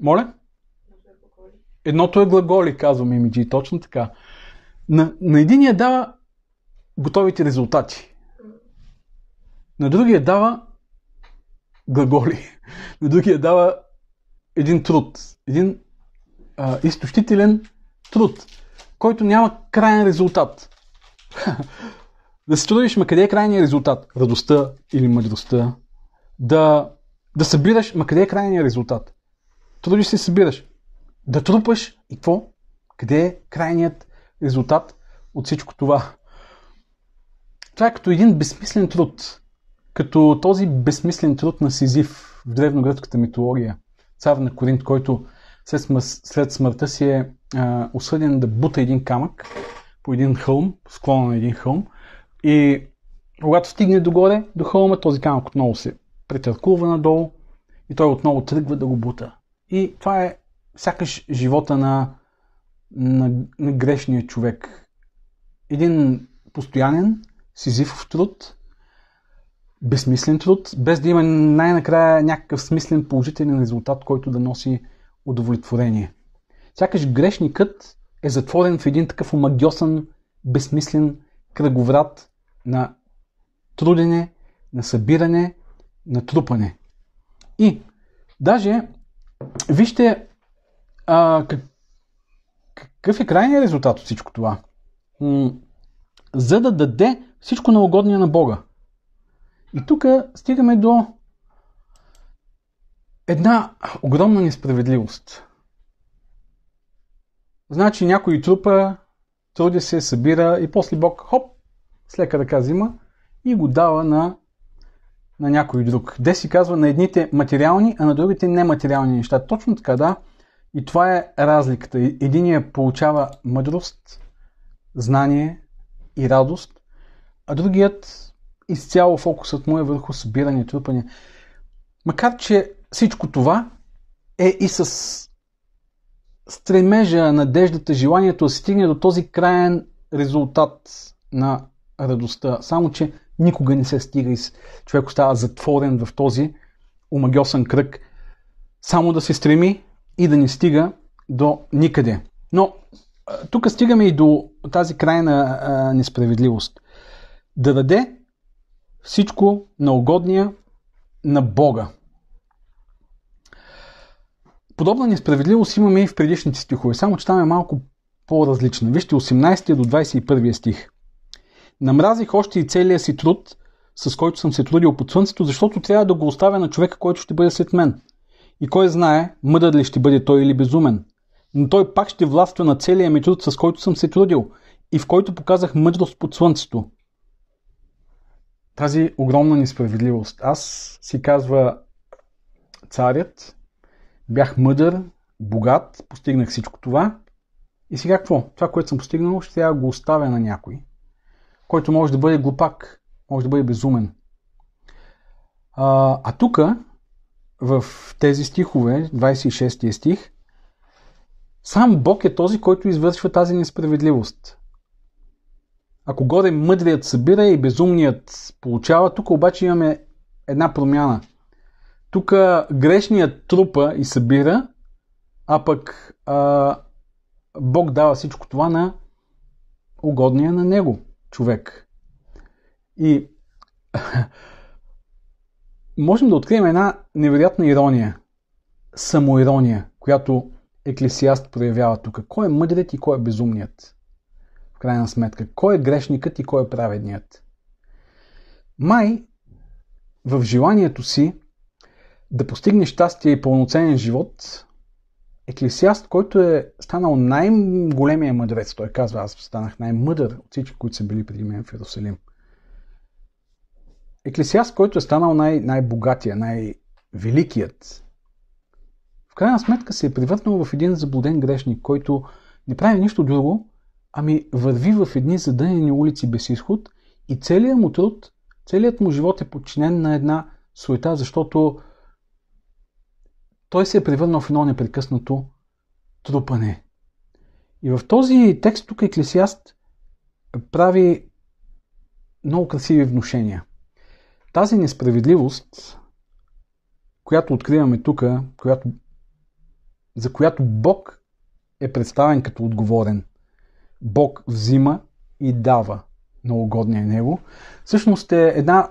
Моля? Едното е глаголи, казва Мимиджи, точно така. На, на единия дава готовите резултати. На другия дава глаголи. На другия дава един труд. Един а, изтощителен труд, който няма крайен резултат. да се трудиш, ма къде е крайният резултат? Радостта или мъдростта? Да, да събираш, ма къде е крайният резултат? Трудиш се, събираш. Да трупаш и какво? Къде е крайният резултат от всичко това? Това е като един безсмислен труд. Като този безсмислен труд на Сизив в древногръцката митология. Цар на Коринт, който след, смър... след смъртта си е а, осъден да бута един камък по един хълм, склона на един хълм. И когато стигне догоре, до хълма, този камък отново се претъркува надолу и той отново тръгва да го бута. И това е сякаш живота на, на, на грешния човек. Един постоянен, сизифов труд, безсмислен труд, без да има най-накрая някакъв смислен положителен резултат, който да носи удовлетворение. Сякаш грешникът е затворен в един такъв омагиосан, безсмислен кръговрат на трудене, на събиране, на трупане. И даже вижте а, как, какъв е крайният резултат от всичко това. М- за да даде всичко на угодния на Бога. И тук стигаме до една огромна несправедливост. Значи някой трупа, труди се, събира и после Бог, хоп, с лека ръка взима и го дава на, на някой друг. Де си казва на едните материални, а на другите нематериални неща. Точно така, да. И това е разликата. Единия получава мъдрост, знание и радост, а другият изцяло фокусът му е върху събиране, трупане. Макар, че всичко това е и с стремежа, надеждата, желанието да стигне до този краен резултат на радостта. Само, че никога не се стига и човек остава затворен в този омагиосен кръг. Само да се стреми и да не стига до никъде. Но тук стигаме и до тази крайна а, несправедливост. Да даде всичко на угодния на Бога. Подобна несправедливост имаме и в предишните стихове, само че там е малко по-различна. Вижте 18 до 21 стих. Намразих още и целия си труд, с който съм се трудил под слънцето, защото трябва да го оставя на човека, който ще бъде след мен. И кой знае, мъдър ли ще бъде той или безумен. Но той пак ще властва на целия ми труд, с който съм се трудил и в който показах мъдрост под слънцето. Тази огромна несправедливост. Аз си казва царят, бях мъдър, богат, постигнах всичко това. И сега какво? Това, което съм постигнал, ще трябва да го оставя на някой, който може да бъде глупак, може да бъде безумен. А, а тук, в тези стихове, 26 стих, сам Бог е този, който извършва тази несправедливост. Ако горе мъдрият събира и безумният получава, тук обаче имаме една промяна – тук грешният трупа и събира, а пък а, Бог дава всичко това на угодния на него човек. И можем да открием една невероятна ирония, самоирония, която Еклесиаст проявява тук. Кой е мъдрият и кой е безумният? В крайна сметка. Кой е грешникът и кой е праведният? Май в желанието си да постигне щастие и пълноценен живот, Еклесиаст, който е станал най-големия мъдрец, той казва, аз станах най-мъдър от всички, които са били преди мен в Иерусалим. Еклесиаст, който е станал най- най-богатия, най-великият, в крайна сметка се е превърнал в един заблуден грешник, който Не прави нищо друго, ами върви в едни задънени улици без изход и целият му труд, целият му живот е подчинен на една суета, защото той се е превърнал в едно непрекъснато трупане. И в този текст тук Еклесиаст прави много красиви внушения. Тази несправедливост, която откриваме тук, която, за която Бог е представен като отговорен. Бог взима и дава на угодния него. Всъщност е една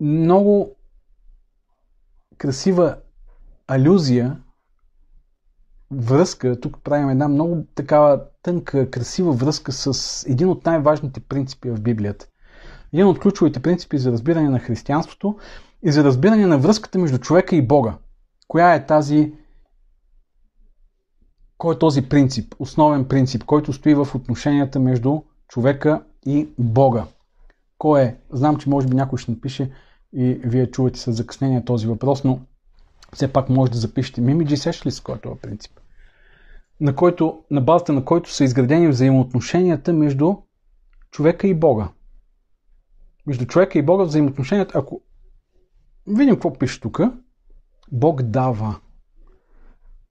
много красива алюзия, връзка, тук правим една много такава тънка, красива връзка с един от най-важните принципи в Библията. Един от ключовите принципи за разбиране на християнството и за разбиране на връзката между човека и Бога. Коя е тази кой е този принцип, основен принцип, който стои в отношенията между човека и Бога? Кой е? Знам, че може би някой ще напише и вие чувате с закъснение този въпрос, но все пак може да запишете. Сеш ли с кой е принцип? На, който, на базата на който са изградени взаимоотношенията между човека и Бога. Между човека и Бога взаимоотношенията, ако видим какво пише тук, Бог дава.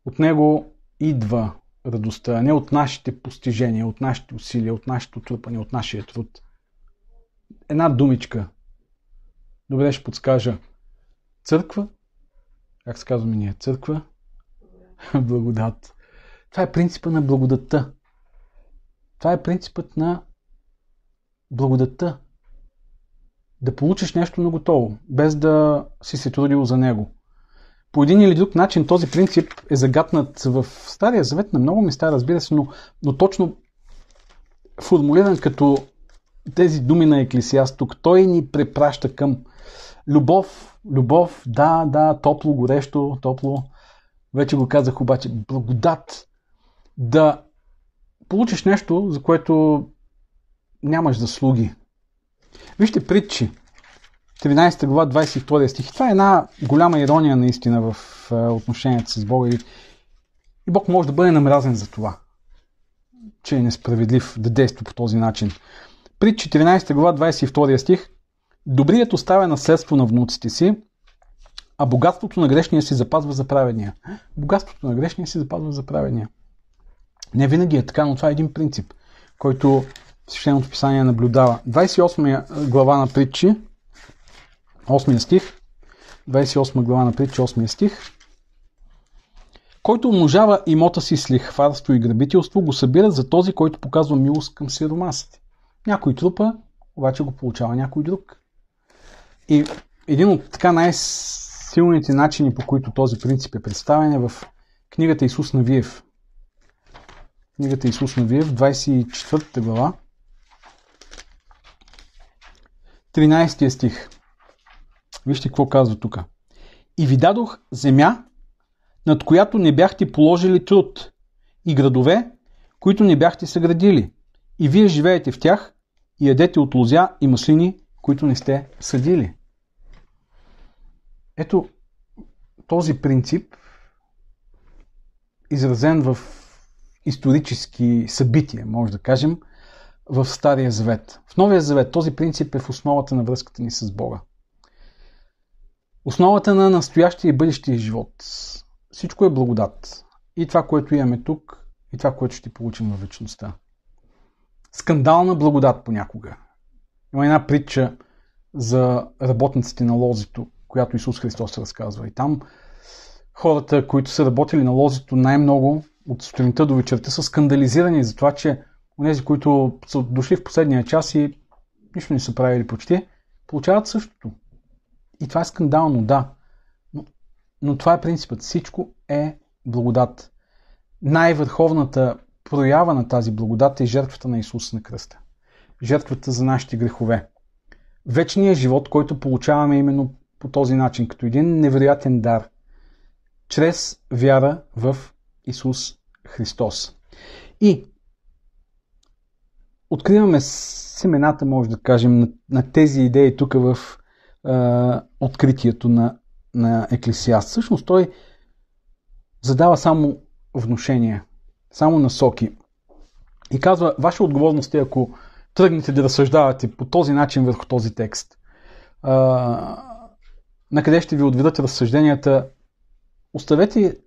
От него идва радостта, не от нашите постижения, от нашите усилия, от нашето трупане, от нашия труд. Една думичка. Добре ще подскажа. Църква как се казваме ние, църква, благодат. Това е принципа на благодатта. Това е принципът на благодатта. Да получиш нещо на готово, без да си се трудил за него. По един или друг начин този принцип е загатнат в Стария Завет на много места, разбира се, но, но точно формулиран като тези думи на Еклесиаст тук. Той ни препраща към Любов, любов, да, да, топло, горещо, топло. Вече го казах обаче, благодат. Да получиш нещо, за което нямаш заслуги. Вижте притчи. 13 глава, 22 стих. Това е една голяма ирония наистина в отношенията с Бога. И, Бог може да бъде намразен за това, че е несправедлив да действа по този начин. Прит 14 глава, 22 стих. Добрият оставя наследство на внуците си, а богатството на грешния си запазва за праведния. Богатството на грешния си запазва за праведния. Не винаги е така, но това е един принцип, който Свещеното писание наблюдава. 28 глава на притчи, 8 стих, 28 глава на притчи, 8 стих. Който умножава имота си с лихварство и грабителство, го събира за този, който показва милост към сиромасите. Някой трупа, обаче го получава някой друг. И един от така най-силните начини, по които този принцип е представен е в книгата Исус Навиев. Книгата Исус Навиев, 24 глава, 13 стих. Вижте какво казва тук. И ви дадох земя, над която не бяхте положили труд, и градове, които не бяхте съградили. И вие живеете в тях и ядете от лозя и маслини, които не сте съдили. Ето този принцип, изразен в исторически събития, може да кажем, в Стария Завет. В Новия Завет този принцип е в основата на връзката ни с Бога. Основата на настоящия и бъдещия живот. Всичко е благодат. И това, което имаме тук, и това, което ще получим във вечността. Скандална благодат понякога. Има една притча за работниците на лозито, която Исус Христос разказва. И там хората, които са работили на лозито най-много от сутринта до вечерта, са скандализирани за това, че онези, които са дошли в последния час и нищо не са правили почти, получават същото. И това е скандално, да. Но, но това е принципът. Всичко е благодат. Най-върховната проява на тази благодат е жертвата на Исус на кръста. Жертвата за нашите грехове. Вечният живот, който получаваме именно по този начин, като един невероятен дар, чрез вяра в Исус Христос. И откриваме семената, може да кажем, на, на тези идеи тук в е, откритието на, на Еклесиаст. Всъщност той задава само внушения, само насоки. И казва, ваша отговорност е, ако тръгнете да разсъждавате по този начин върху този текст, а, на къде ще ви отведат разсъжденията, оставете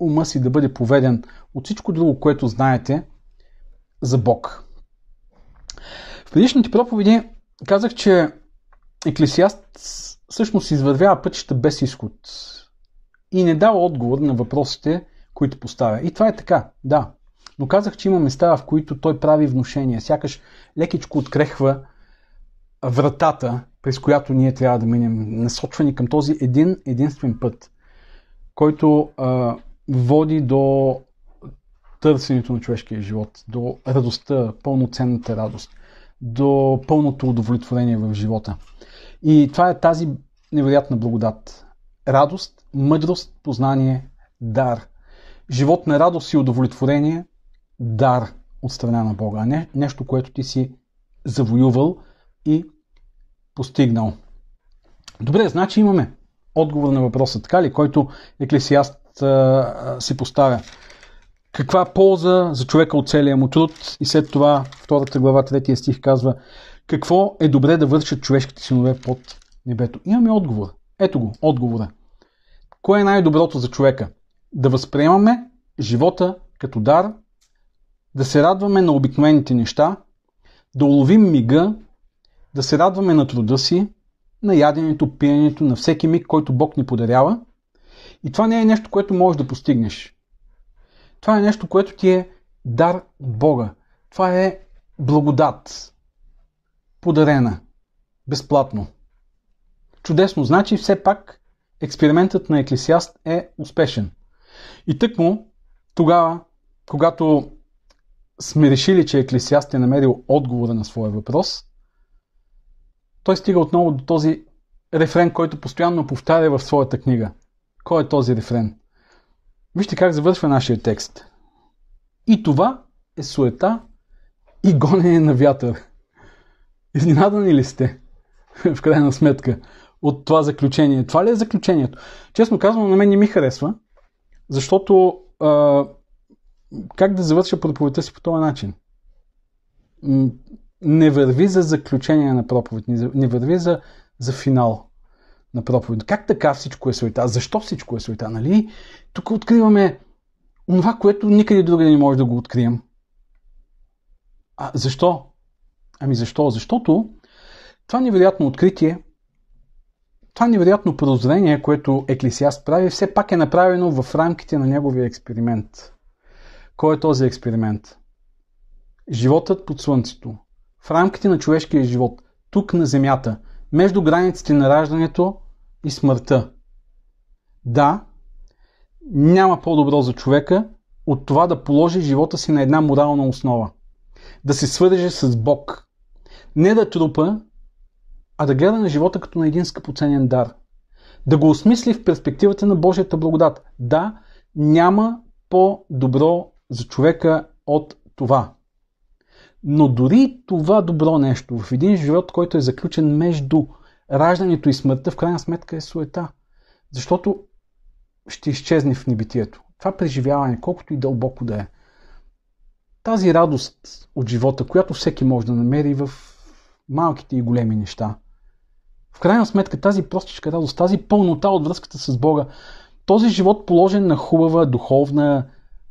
ума си да бъде поведен от всичко друго, което знаете за Бог. В предишните проповеди казах, че Еклесиаст всъщност извървява пътища без изход и не дава отговор на въпросите, които поставя. И това е така, да. Но казах, че има места, в които той прави внушения, сякаш лекичко открехва вратата, през която ние трябва да минем, насочвани към този един единствен път, който а, води до търсенето на човешкия живот, до радостта, пълноценната радост, до пълното удовлетворение в живота. И това е тази невероятна благодат. Радост, мъдрост, познание, дар. Живот на радост и удовлетворение, дар от страна на Бога, а не нещо, което ти си завоювал и постигнал. Добре, значи имаме отговор на въпроса, така ли, който Еклесиаст а, си поставя. Каква полза за човека от целия му труд? И след това, втората глава, третия стих казва, какво е добре да вършат човешките синове под небето? Имаме отговор. Ето го, отговора. Кое е най-доброто за човека? Да възприемаме живота като дар, да се радваме на обикновените неща, да уловим мига, да се радваме на труда си, на яденето, пиенето, на всеки миг, който Бог ни подарява. И това не е нещо, което можеш да постигнеш. Това е нещо, което ти е дар от Бога. Това е благодат. Подарена. Безплатно. Чудесно. Значи все пак експериментът на Еклесиаст е успешен. И тъкмо тогава, когато сме решили, че Еклесиаст е намерил отговора на своя въпрос, той стига отново до този рефрен, който постоянно повтаря в своята книга. Кой е този рефрен? Вижте как завършва нашия текст. И това е суета и гонене на вятър. Изненадани ли сте? В крайна сметка от това заключение. Това ли е заключението? Честно казвам, на мен не ми харесва, защото а, как да завърша проповедта си по този начин? Не върви за заключение на проповед, не върви за, за финал на проповед. Как така всичко е суета? Защо всичко е суета? Нали? Тук откриваме това, което никъде другаде не може да го открием. А защо? Ами защо? Защото това невероятно откритие, това невероятно прозрение, което Еклесиаст прави, все пак е направено в рамките на неговия експеримент. Кой е този експеримент? Животът под слънцето. В рамките на човешкия живот. Тук на земята. Между границите на раждането и смъртта. Да, няма по-добро за човека от това да положи живота си на една морална основа. Да се свърже с Бог. Не да трупа, а да гледа на живота като на един скъпоценен дар. Да го осмисли в перспективата на Божията благодат. Да, няма по-добро за човека от това. Но дори това добро нещо в един живот, който е заключен между раждането и смъртта, в крайна сметка е суета. Защото ще изчезне в небитието. Това преживяване, колкото и дълбоко да е. Тази радост от живота, която всеки може да намери в малките и големи неща. В крайна сметка тази простичка радост, тази пълнота от връзката с Бога, този живот положен на хубава, духовна,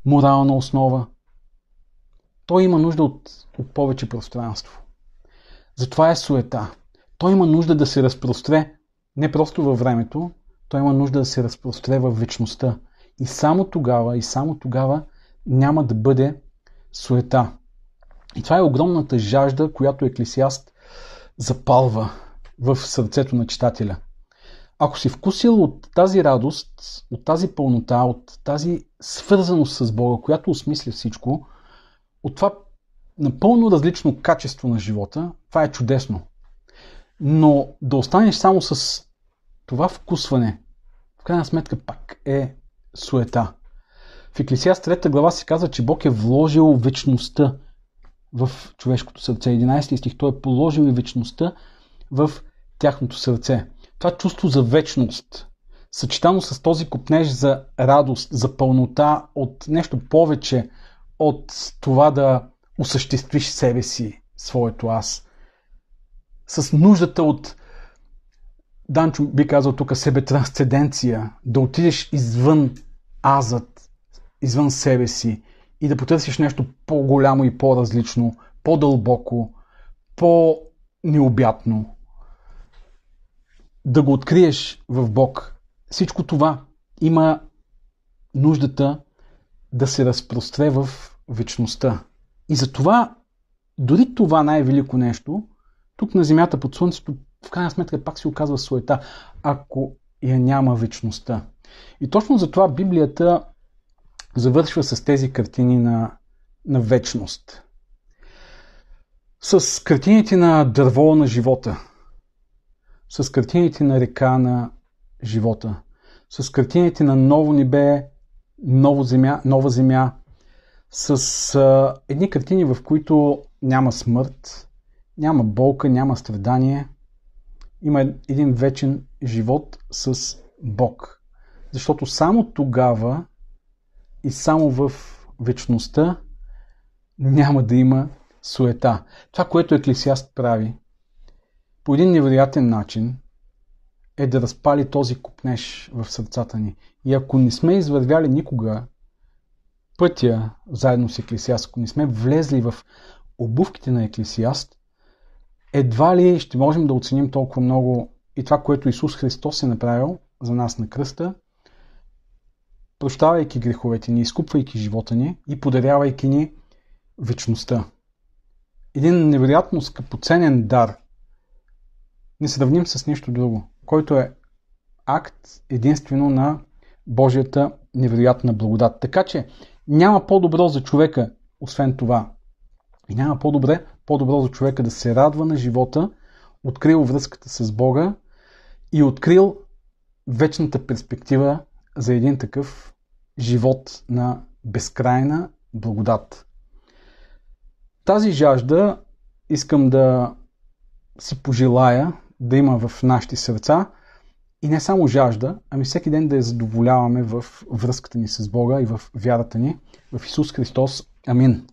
морална основа, той има нужда от, от повече пространство. Затова е суета. Той има нужда да се разпростре не просто във времето, той има нужда да се разпростре в вечността. И само тогава, и само тогава няма да бъде суета. И това е огромната жажда, която Еклесиаст запалва в сърцето на читателя. Ако си вкусил от тази радост, от тази пълнота, от тази свързаност с Бога, която осмисля всичко, от това напълно различно качество на живота, това е чудесно. Но да останеш само с това вкусване, в крайна сметка пак е суета. В Еклесиаст 3 глава се казва, че Бог е вложил вечността в човешкото сърце. 11 стих, Той е положил и вечността в тяхното сърце. Това чувство за вечност, съчетано с този купнеж за радост, за пълнота от нещо повече от това да осъществиш себе си, своето аз. С нуждата от, Данчо би казал тук, себе трансценденция, да отидеш извън азът, извън себе си и да потърсиш нещо по-голямо и по-различно, по-дълбоко, по-необятно. Да го откриеш в Бог. Всичко това има нуждата да се разпростре в вечността. И затова, дори това най-велико нещо, тук на Земята под Слънцето, в крайна сметка пак се оказва суета, ако я няма вечността. И точно затова Библията завършва с тези картини на, на вечност. С картините на дърво на живота. С картините на река на живота. С картините на ново небе, ново земя, нова земя. С а, едни картини, в които няма смърт, няма болка, няма страдание. Има един вечен живот с Бог. Защото само тогава и само в вечността няма да има суета. Това, което Еклесиаст прави, по един невероятен начин, е да разпали този купнеж в сърцата ни. И ако не сме извървяли никога пътя заедно с Еклесиаст, ако не сме влезли в обувките на Еклесиаст, едва ли ще можем да оценим толкова много и това, което Исус Христос е направил за нас на кръста, прощавайки греховете ни, изкупвайки живота ни и подарявайки ни вечността. Един невероятно скъпоценен дар, не сравним с нищо друго, който е акт единствено на Божията невероятна благодат. Така че няма по-добро за човека, освен това. И няма по-добре, по-добро за човека да се радва на живота, открил връзката с Бога и открил вечната перспектива за един такъв живот на безкрайна благодат. Тази жажда искам да си пожелая да има в нашите сърца и не само жажда, ами всеки ден да я задоволяваме в връзката ни с Бога и в вярата ни в Исус Христос. Амин.